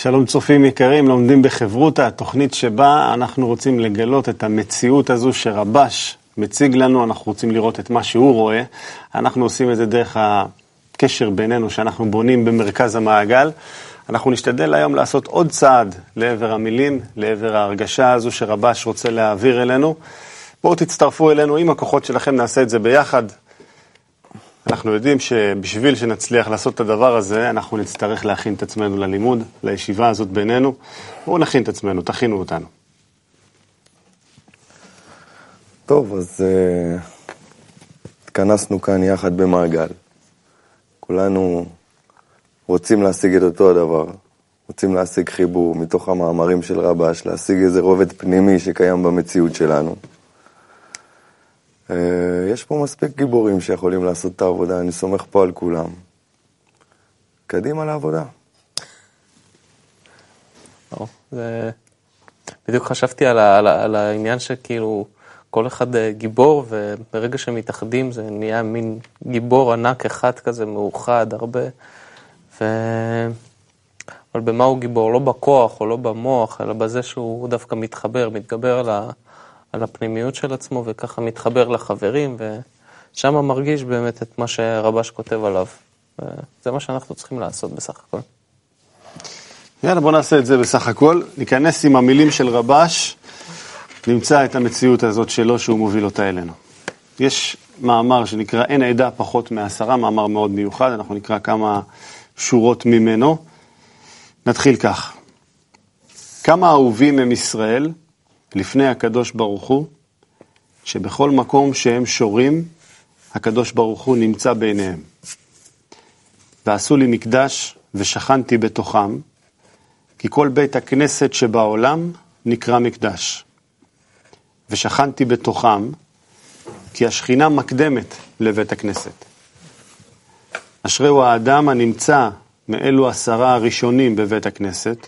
שלום צופים יקרים, לומדים בחברותא, התוכנית שבה אנחנו רוצים לגלות את המציאות הזו שרבש מציג לנו, אנחנו רוצים לראות את מה שהוא רואה. אנחנו עושים את זה דרך הקשר בינינו שאנחנו בונים במרכז המעגל. אנחנו נשתדל היום לעשות עוד צעד לעבר המילים, לעבר ההרגשה הזו שרבש רוצה להעביר אלינו. בואו תצטרפו אלינו, עם הכוחות שלכם נעשה את זה ביחד. אנחנו יודעים שבשביל שנצליח לעשות את הדבר הזה, אנחנו נצטרך להכין את עצמנו ללימוד, לישיבה הזאת בינינו. בואו נכין את עצמנו, תכינו אותנו. טוב, אז uh, התכנסנו כאן יחד במעגל. כולנו רוצים להשיג את אותו הדבר, רוצים להשיג חיבור מתוך המאמרים של רבש, להשיג איזה רובד פנימי שקיים במציאות שלנו. אה, יש פה מספיק גיבורים שיכולים לעשות את העבודה, אני סומך פה על כולם. קדימה לעבודה. זה... בדיוק חשבתי על, ה, על, ה, על העניין שכאילו כל אחד אה, גיבור, וברגע שמתאחדים זה נהיה מין גיבור ענק אחד כזה, מאוחד, הרבה. ו... אבל במה הוא גיבור? לא בכוח או לא במוח, אלא בזה שהוא דווקא מתחבר, מתגבר על, ה... על הפנימיות של עצמו, וככה מתחבר לחברים, ושם מרגיש באמת את מה שרבש כותב עליו. זה מה שאנחנו צריכים לעשות בסך הכל. יאללה, בוא נעשה את זה בסך הכל. ניכנס עם המילים של רבש, נמצא את המציאות הזאת שלו שהוא מוביל אותה אלינו. יש מאמר שנקרא אין עדה פחות מעשרה, מאמר מאוד מיוחד, אנחנו נקרא כמה שורות ממנו. נתחיל כך: כמה אהובים הם ישראל, לפני הקדוש ברוך הוא, שבכל מקום שהם שורים, הקדוש ברוך הוא נמצא בעיניהם. ועשו לי מקדש ושכנתי בתוכם, כי כל בית הכנסת שבעולם נקרא מקדש. ושכנתי בתוכם, כי השכינה מקדמת לבית הכנסת. אשריהו האדם הנמצא מאלו עשרה הראשונים בבית הכנסת,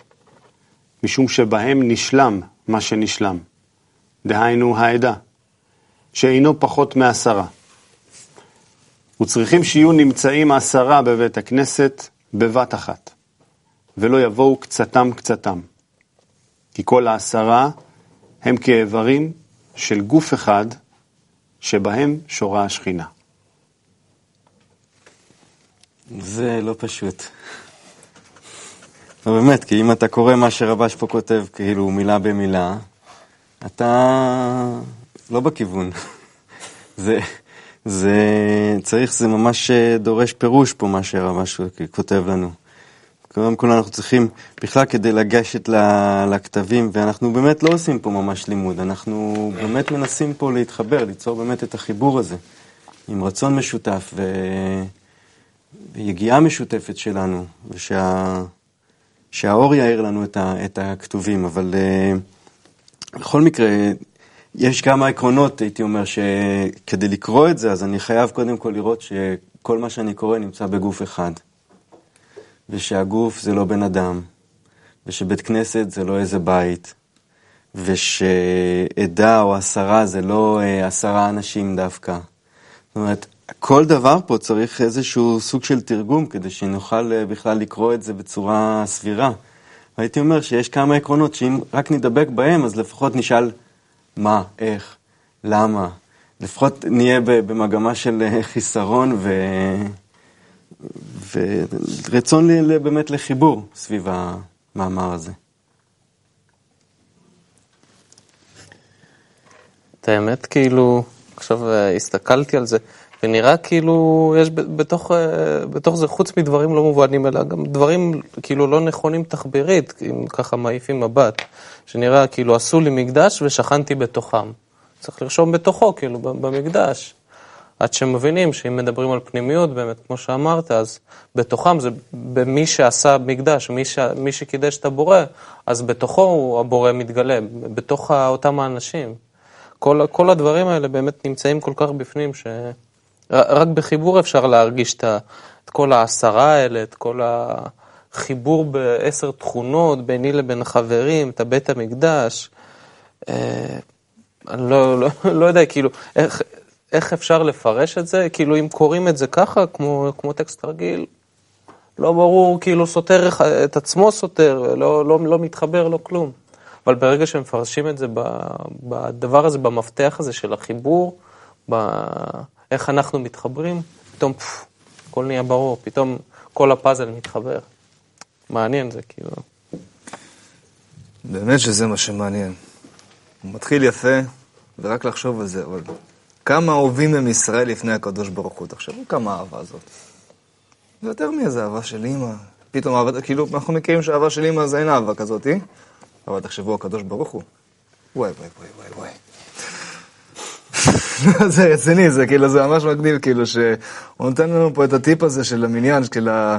משום שבהם נשלם מה שנשלם. דהיינו העדה, שאינו פחות מעשרה. וצריכים שיהיו נמצאים עשרה בבית הכנסת בבת אחת, ולא יבואו קצתם קצתם. כי כל העשרה הם כאיברים של גוף אחד, שבהם שורה השכינה. זה לא פשוט. לא באמת, כי אם אתה קורא מה שרבש פה כותב, כאילו מילה במילה, אתה לא בכיוון. זה, זה צריך, זה ממש דורש פירוש פה מה שרבש כותב לנו. קודם כל אנחנו צריכים, בכלל כדי לגשת לכתבים, ואנחנו באמת לא עושים פה ממש לימוד, אנחנו באמת מנסים פה להתחבר, ליצור באמת את החיבור הזה, עם רצון משותף. ויגיעה משותפת שלנו, ושה... שהאור יאיר לנו את, ה, את הכתובים, אבל uh, בכל מקרה, יש כמה עקרונות, הייתי אומר, שכדי לקרוא את זה, אז אני חייב קודם כל לראות שכל מה שאני קורא נמצא בגוף אחד, ושהגוף זה לא בן אדם, ושבית כנסת זה לא איזה בית, ושעדה או עשרה זה לא uh, עשרה אנשים דווקא. זאת אומרת, כל דבר פה צריך איזשהו סוג של תרגום כדי שנוכל אה, בכלל לקרוא את זה בצורה סבירה. והייתי אומר שיש כמה עקרונות שאם רק נדבק בהם, אז לפחות נשאל מה, איך, למה. לפחות נהיה במגמה של אה, חיסרון ו... ורצון לי באמת לחיבור סביב המאמר הזה. את האמת, כאילו, עכשיו אה, הסתכלתי על זה. ונראה כאילו יש בתוך, אה, בתוך זה, חוץ מדברים לא מובנים, אלא גם דברים כאילו לא נכונים תחבירית, אם ככה מעיפים מבט, שנראה כאילו עשו לי מקדש ושכנתי בתוכם. צריך לרשום בתוכו, כאילו, במקדש. עד שמבינים שאם מדברים על פנימיות, באמת, כמו שאמרת, אז בתוכם זה במי שעשה מקדש, מי, ש... מי שקידש את הבורא, אז בתוכו הבורא מתגלה, בתוך אותם האנשים. כל, כל הדברים האלה באמת נמצאים כל כך בפנים, ש... רק בחיבור אפשר להרגיש את, את כל העשרה האלה, את כל החיבור בעשר תכונות ביני לבין חברים, את הבית המקדש. אה, אני לא, לא, לא יודע, כאילו, איך, איך אפשר לפרש את זה? כאילו, אם קוראים את זה ככה, כמו, כמו טקסט רגיל, לא ברור, כאילו סותר את עצמו סותר, לא, לא, לא מתחבר, לא כלום. אבל ברגע שמפרשים את זה בדבר הזה, במפתח הזה של החיבור, באיך אנחנו מתחברים, פתאום פף, הכל נהיה ברור, פתאום כל הפאזל מתחבר. מעניין זה, כאילו. באמת שזה מה שמעניין. הוא מתחיל יפה, ורק לחשוב על זה, אבל כמה אהובים הם ישראל לפני הקדוש ברוך הוא. תחשבו כמה אהבה זאת. זה יותר מאיזה אהבה של אימא. פתאום אהבה, כאילו, אנחנו מכירים שאהבה של אימא זה אין אהבה כזאתי, אבל תחשבו, הקדוש ברוך הוא. וואי, וואי, וואי, וואי. זה רציני, זה כאילו, זה ממש מגניב, כאילו, שהוא נותן לנו פה את הטיפ הזה של המניין, של ה...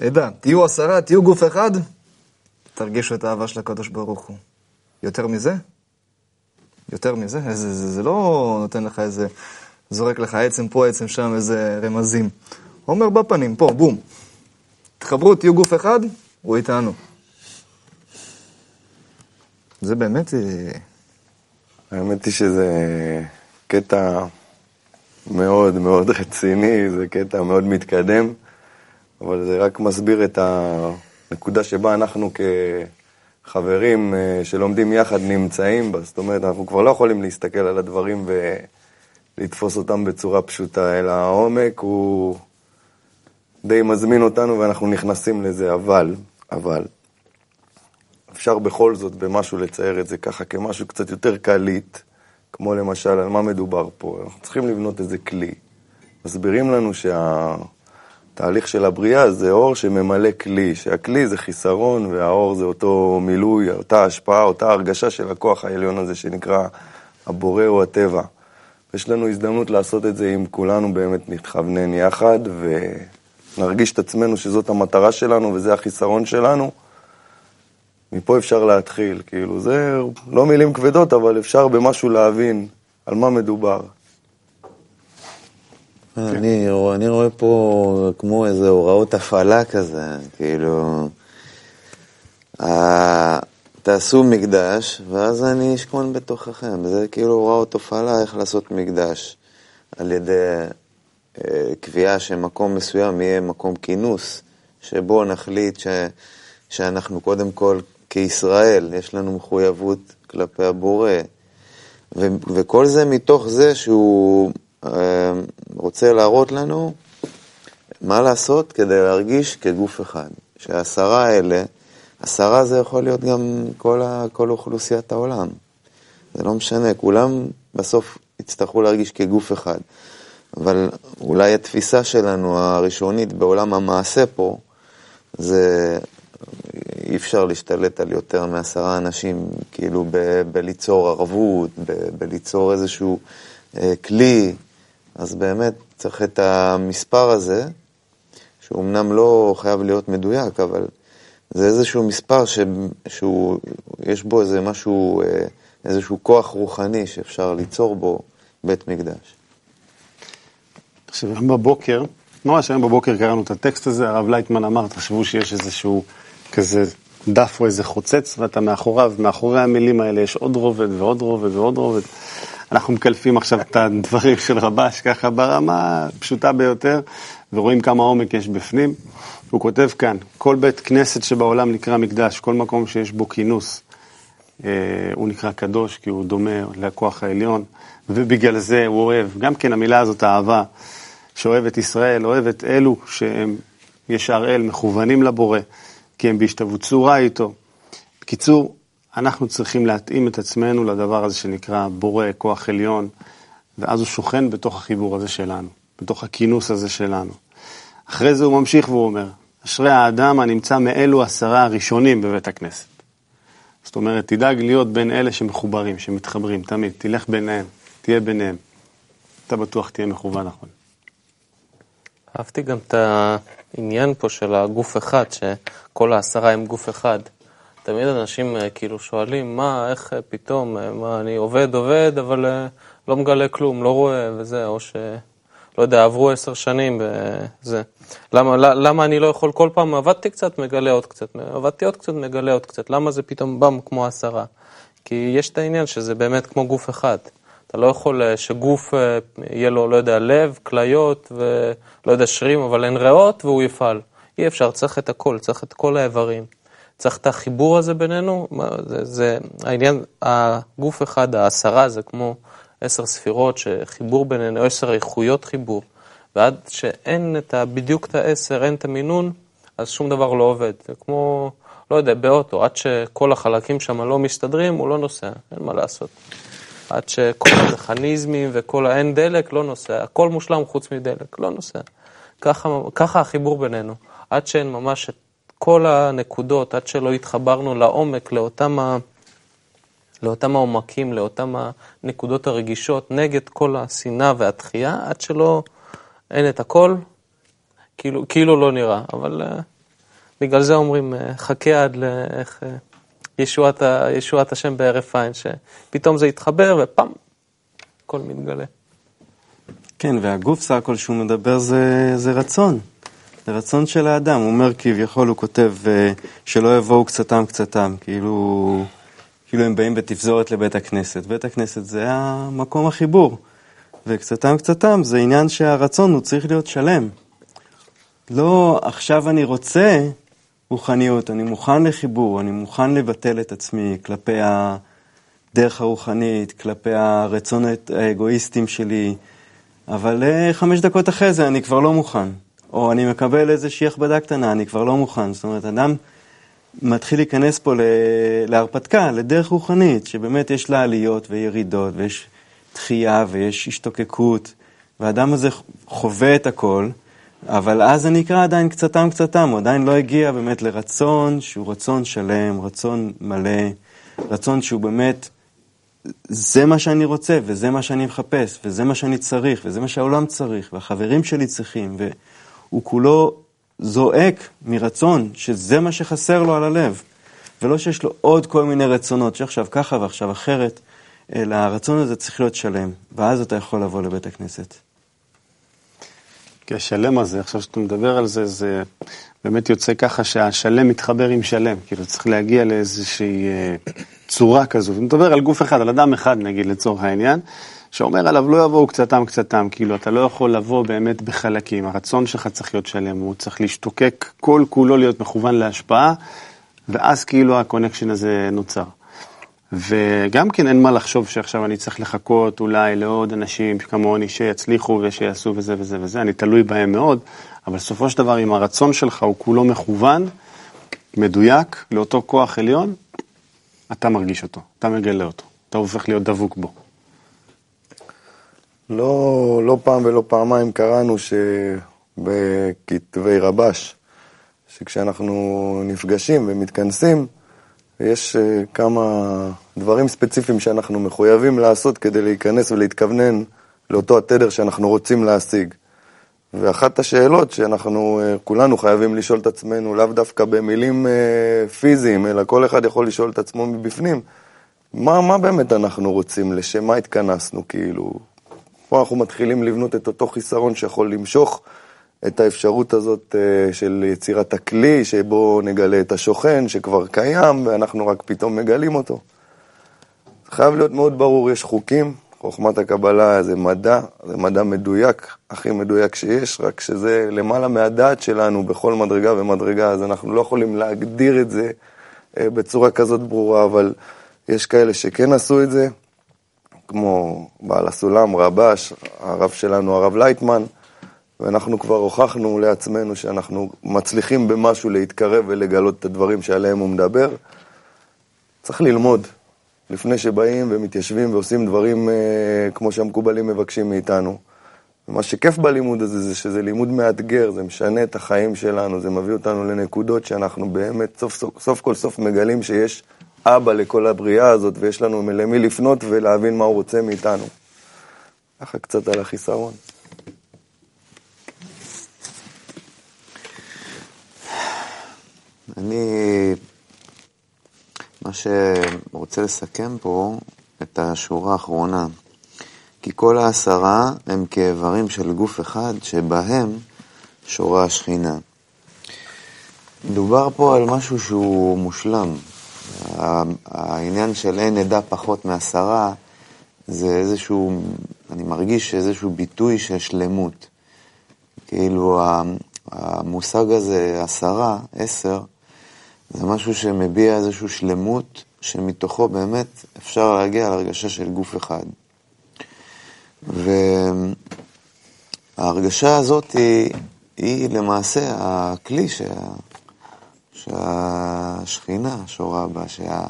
עדה, תהיו עשרה, תהיו גוף אחד, תרגישו את האהבה של הקדוש ברוך הוא. יותר מזה? יותר מזה? זה, זה, זה לא נותן לך איזה, זורק לך עצם פה, עצם שם, איזה רמזים. אומר בפנים, פה, בום. תחברו, תהיו גוף אחד, הוא איתנו. זה באמת... אה, האמת היא שזה קטע מאוד מאוד רציני, זה קטע מאוד מתקדם, אבל זה רק מסביר את הנקודה שבה אנחנו כחברים אה, שלומדים יחד נמצאים בה. זאת אומרת, אנחנו כבר לא יכולים להסתכל על הדברים ולתפוס אותם בצורה פשוטה, אלא העומק הוא די מזמין אותנו ואנחנו נכנסים לזה, אבל, אבל, אפשר בכל זאת במשהו לצייר את זה ככה כמשהו קצת יותר קליט, כמו למשל, על מה מדובר פה? אנחנו צריכים לבנות איזה כלי. מסבירים לנו שהתהליך של הבריאה זה אור שממלא כלי, שהכלי זה חיסרון והאור זה אותו מילוי, אותה השפעה, אותה הרגשה של הכוח העליון הזה שנקרא הבורא או הטבע. יש לנו הזדמנות לעשות את זה אם כולנו באמת נתכוונן יחד ונרגיש את עצמנו שזאת המטרה שלנו וזה החיסרון שלנו. מפה אפשר להתחיל, כאילו, זה לא מילים כבדות, אבל אפשר במשהו להבין על מה מדובר. אני, אני רואה פה כמו איזה הוראות הפעלה כזה, כאילו, תעשו מקדש, ואז אני אשכון בתוככם. זה כאילו הוראות הפעלה איך לעשות מקדש, על ידי אה, קביעה שמקום מסוים יהיה מקום כינוס, שבו נחליט ש, שאנחנו קודם כל כישראל, יש לנו מחויבות כלפי הבורא, ו- וכל זה מתוך זה שהוא אה, רוצה להראות לנו מה לעשות כדי להרגיש כגוף אחד. שהעשרה האלה, עשרה זה יכול להיות גם כל, ה- כל אוכלוסיית העולם. זה לא משנה, כולם בסוף יצטרכו להרגיש כגוף אחד. אבל אולי התפיסה שלנו הראשונית בעולם המעשה פה, זה אי אפשר להשתלט על יותר מעשרה אנשים, כאילו ב- בליצור ערבות, ב- בליצור איזשהו אה, כלי, אז באמת צריך את המספר הזה, שהוא אמנם לא חייב להיות מדויק, אבל זה איזשהו מספר ש- שהוא, יש בו איזה משהו, אה, איזשהו כוח רוחני שאפשר ליצור בו בית מקדש. עכשיו, היום בבוקר, ממש היום בבוקר קראנו את הטקסט הזה, הרב לייטמן אמר, תחשבו שיש איזשהו כזה דף או איזה חוצץ, ואתה מאחוריו, מאחורי המילים האלה יש עוד רובד ועוד רובד ועוד רובד. אנחנו מקלפים עכשיו את הדברים של רבש ככה ברמה הפשוטה ביותר, ורואים כמה עומק יש בפנים. הוא כותב כאן, כל בית כנסת שבעולם נקרא מקדש, כל מקום שיש בו כינוס, אה, הוא נקרא קדוש, כי הוא דומה לכוח העליון, ובגלל זה הוא אוהב, גם כן המילה הזאת, אהבה, שאוהב את ישראל, אוהב את אלו שהם ישר אל, מכוונים לבורא. כי הם בהשתוות צורה איתו. בקיצור, אנחנו צריכים להתאים את עצמנו לדבר הזה שנקרא בורא, כוח עליון, ואז הוא שוכן בתוך החיבור הזה שלנו, בתוך הכינוס הזה שלנו. אחרי זה הוא ממשיך והוא אומר, אשרי האדם הנמצא מאלו עשרה הראשונים בבית הכנסת. זאת אומרת, תדאג להיות בין אלה שמחוברים, שמתחברים, תמיד, תלך ביניהם, תהיה ביניהם. אתה בטוח תהיה מכוון נכון. אהבתי גם את העניין פה של הגוף אחד, שכל העשרה הם גוף אחד. תמיד אנשים אה, כאילו שואלים, מה, איך אה, פתאום, אה, מה, אני עובד, עובד, אבל לא מגלה כלום, לא רואה וזה, או ש... לא יודע, עברו עשר שנים וזה. למה, למה אני לא יכול כל פעם, עבדתי קצת, מגלה עוד קצת, עבדתי עוד קצת, מגלה עוד קצת, למה זה פתאום בם כמו עשרה? כי יש את העניין שזה באמת כמו גוף אחד. אתה לא יכול אה, שגוף אה, יהיה לו, לא יודע, לב, כליות ולא יודע, שרירים, אבל אין ריאות והוא יפעל. אי אפשר, צריך את הכל, צריך את כל האיברים. צריך את החיבור הזה בינינו, זה, זה העניין, הגוף אחד, העשרה זה כמו עשר ספירות, שחיבור בינינו, עשר איכויות חיבור, ועד שאין את ה, בדיוק את העשר, אין את המינון, אז שום דבר לא עובד. זה כמו, לא יודע, באוטו, עד שכל החלקים שם לא מסתדרים, הוא לא נוסע, אין מה לעשות. עד שכל המכניזמים וכל האין דלק לא נוסע, הכל מושלם חוץ מדלק, לא נוסע. ככה, ככה החיבור בינינו, עד שאין ממש את כל הנקודות, עד שלא התחברנו לעומק, לאותם, ה... לאותם העומקים, לאותם הנקודות הרגישות, נגד כל השנאה והתחייה, עד שלא אין את הכל, כאילו, כאילו לא נראה. אבל uh, בגלל זה אומרים, uh, חכה עד לאיך... Uh, ישועת, ישועת השם בהרף עין, שפתאום זה יתחבר ופאם, הכל מתגלה. כן, והגוף סך הכל שהוא מדבר זה, זה רצון. זה רצון של האדם. הוא אומר כביכול, הוא כותב אה, שלא יבואו קצתם קצתם, כאילו, כאילו הם באים בתפזורת לבית הכנסת. בית הכנסת זה המקום החיבור. וקצתם קצתם זה עניין שהרצון הוא צריך להיות שלם. לא עכשיו אני רוצה רוחניות, אני מוכן לחיבור, אני מוכן לבטל את עצמי כלפי הדרך הרוחנית, כלפי הרצונות האגואיסטיים שלי, אבל אה, חמש דקות אחרי זה אני כבר לא מוכן. או אני מקבל איזושהי הכבדה קטנה, אני כבר לא מוכן. זאת אומרת, אדם מתחיל להיכנס פה להרפתקה, לדרך רוחנית, שבאמת יש לה עליות וירידות, ויש דחייה ויש השתוקקות, והאדם הזה חווה את הכל, אבל אז זה נקרא עדיין קצתם קצתם, הוא עדיין לא הגיע באמת לרצון שהוא רצון שלם, רצון מלא, רצון שהוא באמת, זה מה שאני רוצה, וזה מה שאני מחפש, וזה מה שאני צריך, וזה מה שהעולם צריך, והחברים שלי צריכים, והוא כולו זועק מרצון שזה מה שחסר לו על הלב, ולא שיש לו עוד כל מיני רצונות, שעכשיו ככה ועכשיו אחרת, אלא הרצון הזה צריך להיות שלם, ואז אתה יכול לבוא לבית הכנסת. כי השלם הזה, עכשיו שאתה מדבר על זה, זה באמת יוצא ככה שהשלם מתחבר עם שלם. כאילו צריך להגיע לאיזושהי אה, צורה כזו. מדבר על גוף אחד, על אדם אחד נגיד לצורך העניין, שאומר עליו לא יבואו קצתם קצתם, כאילו אתה לא יכול לבוא באמת בחלקים, הרצון שלך צריך להיות שלם, הוא צריך להשתוקק כל כולו להיות מכוון להשפעה, ואז כאילו ה connection הזה נוצר. וגם כן אין מה לחשוב שעכשיו אני צריך לחכות אולי לעוד אנשים כמוני שיצליחו ושיעשו וזה וזה וזה, אני תלוי בהם מאוד, אבל בסופו של דבר אם הרצון שלך הוא כולו מכוון, מדויק, לאותו כוח עליון, אתה מרגיש אותו, אתה מגלה אותו, אתה הופך להיות דבוק בו. לא, לא פעם ולא פעמיים קראנו שבכתבי רבש, שכשאנחנו נפגשים ומתכנסים, יש uh, כמה דברים ספציפיים שאנחנו מחויבים לעשות כדי להיכנס ולהתכוונן לאותו התדר שאנחנו רוצים להשיג. ואחת השאלות שאנחנו uh, כולנו חייבים לשאול את עצמנו, לאו דווקא במילים uh, פיזיים, אלא כל אחד יכול לשאול את עצמו מבפנים, מה, מה באמת אנחנו רוצים, לשם מה התכנסנו, כאילו? פה אנחנו מתחילים לבנות את אותו חיסרון שיכול למשוך את האפשרות הזאת אה, של יצירת הכלי, שבו נגלה את השוכן שכבר קיים, ואנחנו רק פתאום מגלים אותו. חייב להיות מאוד ברור, יש חוקים, חוכמת הקבלה זה מדע, זה מדע מדויק, הכי מדויק שיש, רק שזה למעלה מהדעת שלנו בכל מדרגה ומדרגה, אז אנחנו לא יכולים להגדיר את זה אה, בצורה כזאת ברורה, אבל יש כאלה שכן עשו את זה, כמו בעל הסולם, רבש, הרב שלנו, הרב לייטמן, ואנחנו כבר הוכחנו לעצמנו שאנחנו מצליחים במשהו להתקרב ולגלות את הדברים שעליהם הוא מדבר. צריך ללמוד, לפני שבאים ומתיישבים ועושים דברים אה, כמו שהמקובלים מבקשים מאיתנו. ומה שכיף בלימוד הזה זה שזה לימוד מאתגר, זה משנה את החיים שלנו, זה מביא אותנו לנקודות שאנחנו באמת סוף, סוף, סוף כל סוף מגלים שיש אבא לכל הבריאה הזאת ויש לנו למי לפנות ולהבין מה הוא רוצה מאיתנו. ככה קצת על החיסרון. אני, מה שרוצה לסכם פה, את השורה האחרונה. כי כל העשרה הם כאיברים של גוף אחד, שבהם שורה השכינה. מדובר פה על משהו שהוא מושלם. העניין של אין עדה פחות מעשרה, זה איזשהו, אני מרגיש איזשהו ביטוי של שלמות. כאילו, המושג הזה, עשרה, עשר, זה משהו שמביע איזושהי שלמות, שמתוכו באמת אפשר להגיע להרגשה של גוף אחד. וההרגשה הזאת היא, היא למעשה הכלי שה, שהשכינה שורה בה, שה,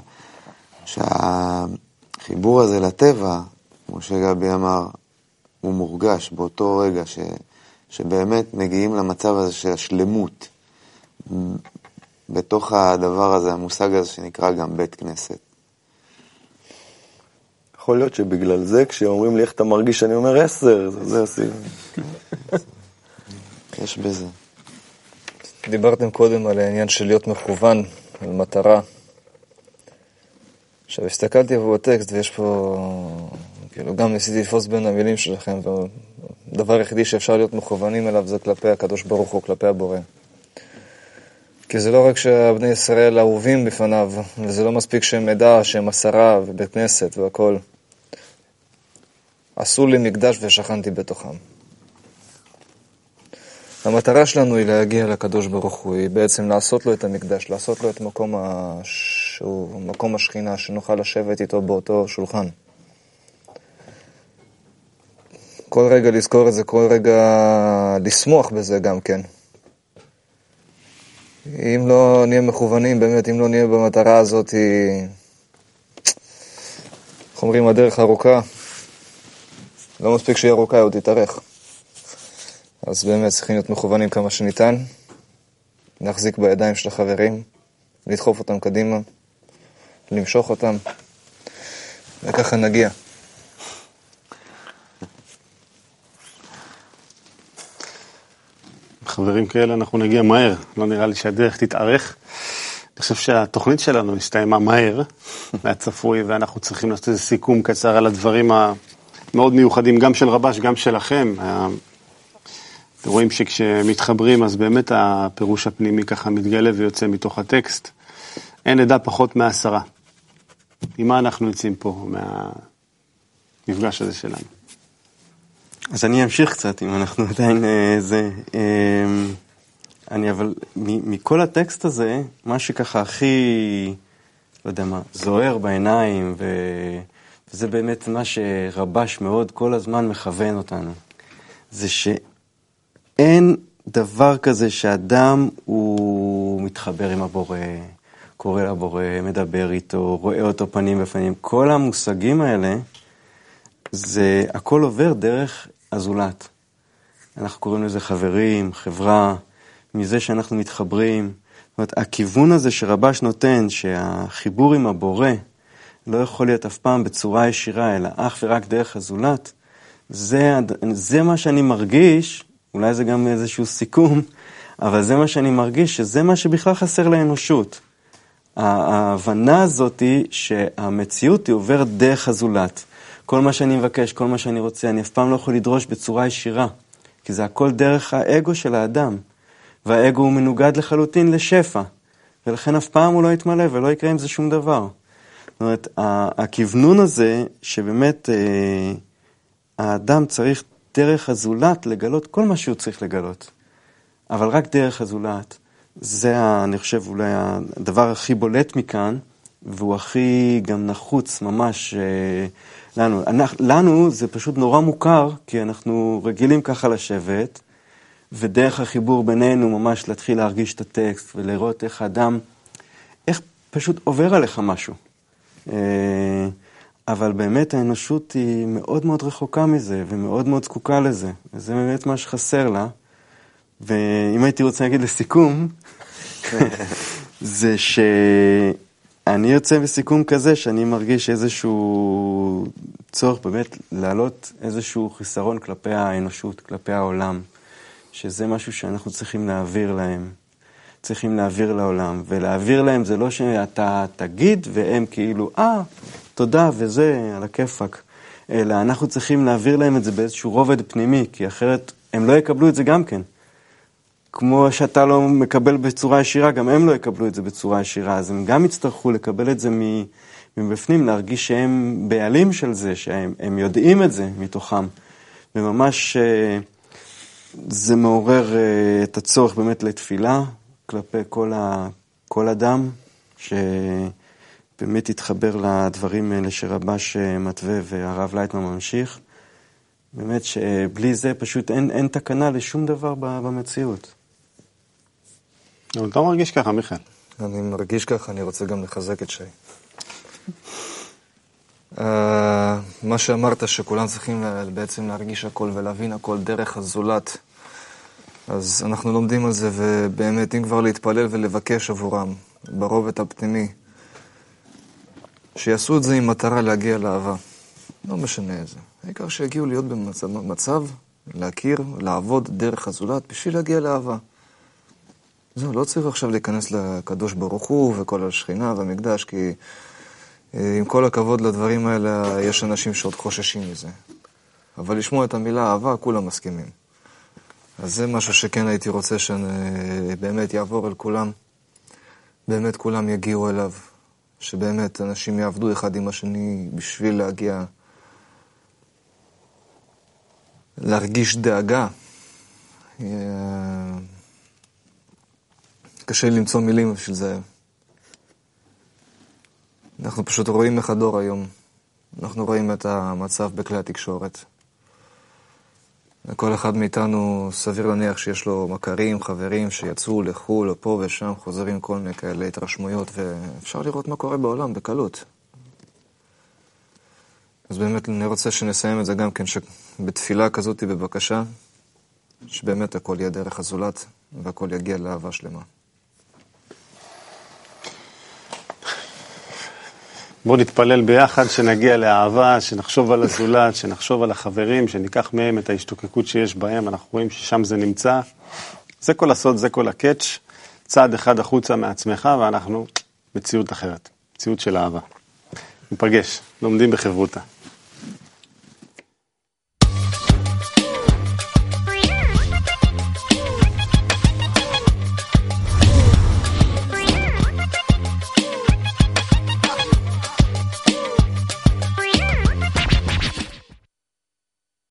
שהחיבור הזה לטבע, כמו שגבי אמר, הוא מורגש באותו רגע ש, שבאמת מגיעים למצב הזה של השלמות בתוך הדבר הזה, המושג הזה שנקרא גם בית כנסת. יכול להיות שבגלל זה, כשאומרים לי איך אתה מרגיש, אני אומר עשר, זה, זה הסיבה. יש בזה. דיברתם קודם על העניין של להיות מכוון, על מטרה. עכשיו, הסתכלתי פה בטקסט ויש פה, כאילו, גם ניסיתי לתפוס בין המילים שלכם, והדבר היחידי שאפשר להיות מכוונים אליו זה כלפי הקדוש ברוך הוא, כלפי הבורא. כי זה לא רק שהבני ישראל אהובים בפניו, וזה לא מספיק שהם עדה, שהם עשרה ובית כנסת והכול. עשו לי מקדש ושכנתי בתוכם. המטרה שלנו היא להגיע לקדוש ברוך הוא, היא בעצם לעשות לו את המקדש, לעשות לו את מקום, הש... מקום השכינה, שנוכל לשבת איתו באותו שולחן. כל רגע לזכור את זה, כל רגע לשמוח בזה גם כן. אם לא נהיה מכוונים, באמת, אם לא נהיה במטרה הזאת, איך אומרים, הדרך ארוכה. לא מספיק שהיא ארוכה, היא עוד תתארך. אז באמת צריכים להיות מכוונים כמה שניתן, להחזיק בידיים של החברים, לדחוף אותם קדימה, למשוך אותם, וככה נגיע. חברים כאלה אנחנו נגיע מהר, לא נראה לי שהדרך תתארך. אני חושב שהתוכנית שלנו הסתיימה מהר, מהצפוי, ואנחנו צריכים לעשות איזה סיכום קצר על הדברים המאוד מיוחדים, גם של רבש, גם שלכם. אתם רואים שכשמתחברים, אז באמת הפירוש הפנימי ככה מתגלה ויוצא מתוך הטקסט. אין עדה פחות מעשרה. עם מה אנחנו יוצאים פה מהמפגש הזה שלנו? אז אני אמשיך קצת, אם אנחנו עדיין אה, זה. אה, אני אבל, מכל הטקסט הזה, מה שככה הכי, לא יודע מה, זוהר בעיניים, ו... וזה באמת מה שרבש מאוד כל הזמן מכוון אותנו, זה שאין דבר כזה שאדם הוא מתחבר עם הבורא, קורא לבורא, מדבר איתו, רואה אותו פנים בפנים. כל המושגים האלה, זה הכל עובר דרך הזולת. אנחנו קוראים לזה חברים, חברה, מזה שאנחנו מתחברים. זאת אומרת, הכיוון הזה שרבש נותן, שהחיבור עם הבורא לא יכול להיות אף פעם בצורה ישירה, אלא אך ורק דרך הזולת, זה, זה מה שאני מרגיש, אולי זה גם איזשהו סיכום, אבל זה מה שאני מרגיש, שזה מה שבכלל חסר לאנושות. ההבנה הזאת היא שהמציאות היא עוברת דרך הזולת. כל מה שאני מבקש, כל מה שאני רוצה, אני אף פעם לא יכול לדרוש בצורה ישירה, כי זה הכל דרך האגו של האדם, והאגו הוא מנוגד לחלוטין לשפע, ולכן אף פעם הוא לא יתמלא ולא יקרה עם זה שום דבר. זאת אומרת, הכוונון הזה, שבאמת אה, האדם צריך דרך הזולת לגלות כל מה שהוא צריך לגלות, אבל רק דרך הזולת. זה, אני חושב, אולי הדבר הכי בולט מכאן, והוא הכי גם נחוץ ממש אה, לנו. אנחנו, לנו זה פשוט נורא מוכר, כי אנחנו רגילים ככה לשבת, ודרך החיבור בינינו ממש להתחיל להרגיש את הטקסט ולראות איך האדם, איך פשוט עובר עליך משהו. אה, אבל באמת האנושות היא מאוד מאוד רחוקה מזה, ומאוד מאוד זקוקה לזה. וזה באמת מה שחסר לה. ואם הייתי רוצה להגיד לסיכום, זה ש... אני יוצא בסיכום כזה שאני מרגיש איזשהו צורך באמת להעלות איזשהו חיסרון כלפי האנושות, כלפי העולם, שזה משהו שאנחנו צריכים להעביר להם. צריכים להעביר לעולם, ולהעביר להם זה לא שאתה תגיד והם כאילו, אה, תודה וזה, על הכיפאק, אלא אנחנו צריכים להעביר להם את זה באיזשהו רובד פנימי, כי אחרת הם לא יקבלו את זה גם כן. כמו שאתה לא מקבל בצורה ישירה, גם הם לא יקבלו את זה בצורה ישירה, אז הם גם יצטרכו לקבל את זה מבפנים, להרגיש שהם בעלים של זה, שהם יודעים את זה מתוכם, וממש אה, זה מעורר אה, את הצורך באמת לתפילה כלפי כל, ה, כל אדם, שבאמת יתחבר לדברים האלה שרבש אה, מתווה והרב לייטמן ממשיך. באמת שבלי זה פשוט אין, אין תקנה לשום דבר במציאות. אבל אתה מרגיש ככה, מיכאל. אני מרגיש ככה, אני רוצה גם לחזק את שי. Uh, מה שאמרת, שכולם צריכים לה- בעצם להרגיש הכל ולהבין הכל דרך הזולת, אז אנחנו לומדים על זה, ובאמת, אם כבר להתפלל ולבקש עבורם, ברובד הפנימי, שיעשו את זה עם מטרה להגיע לאהבה. לא משנה איזה. העיקר שיגיעו להיות במצב, מצב להכיר, לעבוד דרך הזולת, בשביל להגיע לאהבה. זהו, לא צריך עכשיו להיכנס לקדוש ברוך הוא וכל השכינה והמקדש, כי אה, עם כל הכבוד לדברים האלה, יש אנשים שעוד חוששים מזה. אבל לשמוע את המילה אהבה, כולם מסכימים. אז זה משהו שכן הייתי רוצה שבאמת יעבור אל כולם. באמת כולם יגיעו אליו. שבאמת אנשים יעבדו אחד עם השני בשביל להגיע, להרגיש דאגה. קשה לי למצוא מילים בשביל זה. אנחנו פשוט רואים איך הדור היום. אנחנו רואים את המצב בכלי התקשורת. לכל אחד מאיתנו סביר להניח שיש לו מכרים, חברים שיצאו לחו"ל או פה ושם, חוזרים כל מיני כאלה התרשמויות, ואפשר לראות מה קורה בעולם בקלות. אז באמת אני רוצה שנסיים את זה גם כן, שבתפילה כזאת בבקשה, שבאמת הכל יהיה דרך הזולת, והכל יגיע לאהבה שלמה. בואו נתפלל ביחד שנגיע לאהבה, שנחשוב על הזולת, שנחשוב על החברים, שניקח מהם את ההשתוקקות שיש בהם, אנחנו רואים ששם זה נמצא. זה כל הסוד, זה כל הקאץ', צעד אחד החוצה מעצמך ואנחנו מציאות אחרת, מציאות של אהבה. ניפגש, לומדים בחברותא.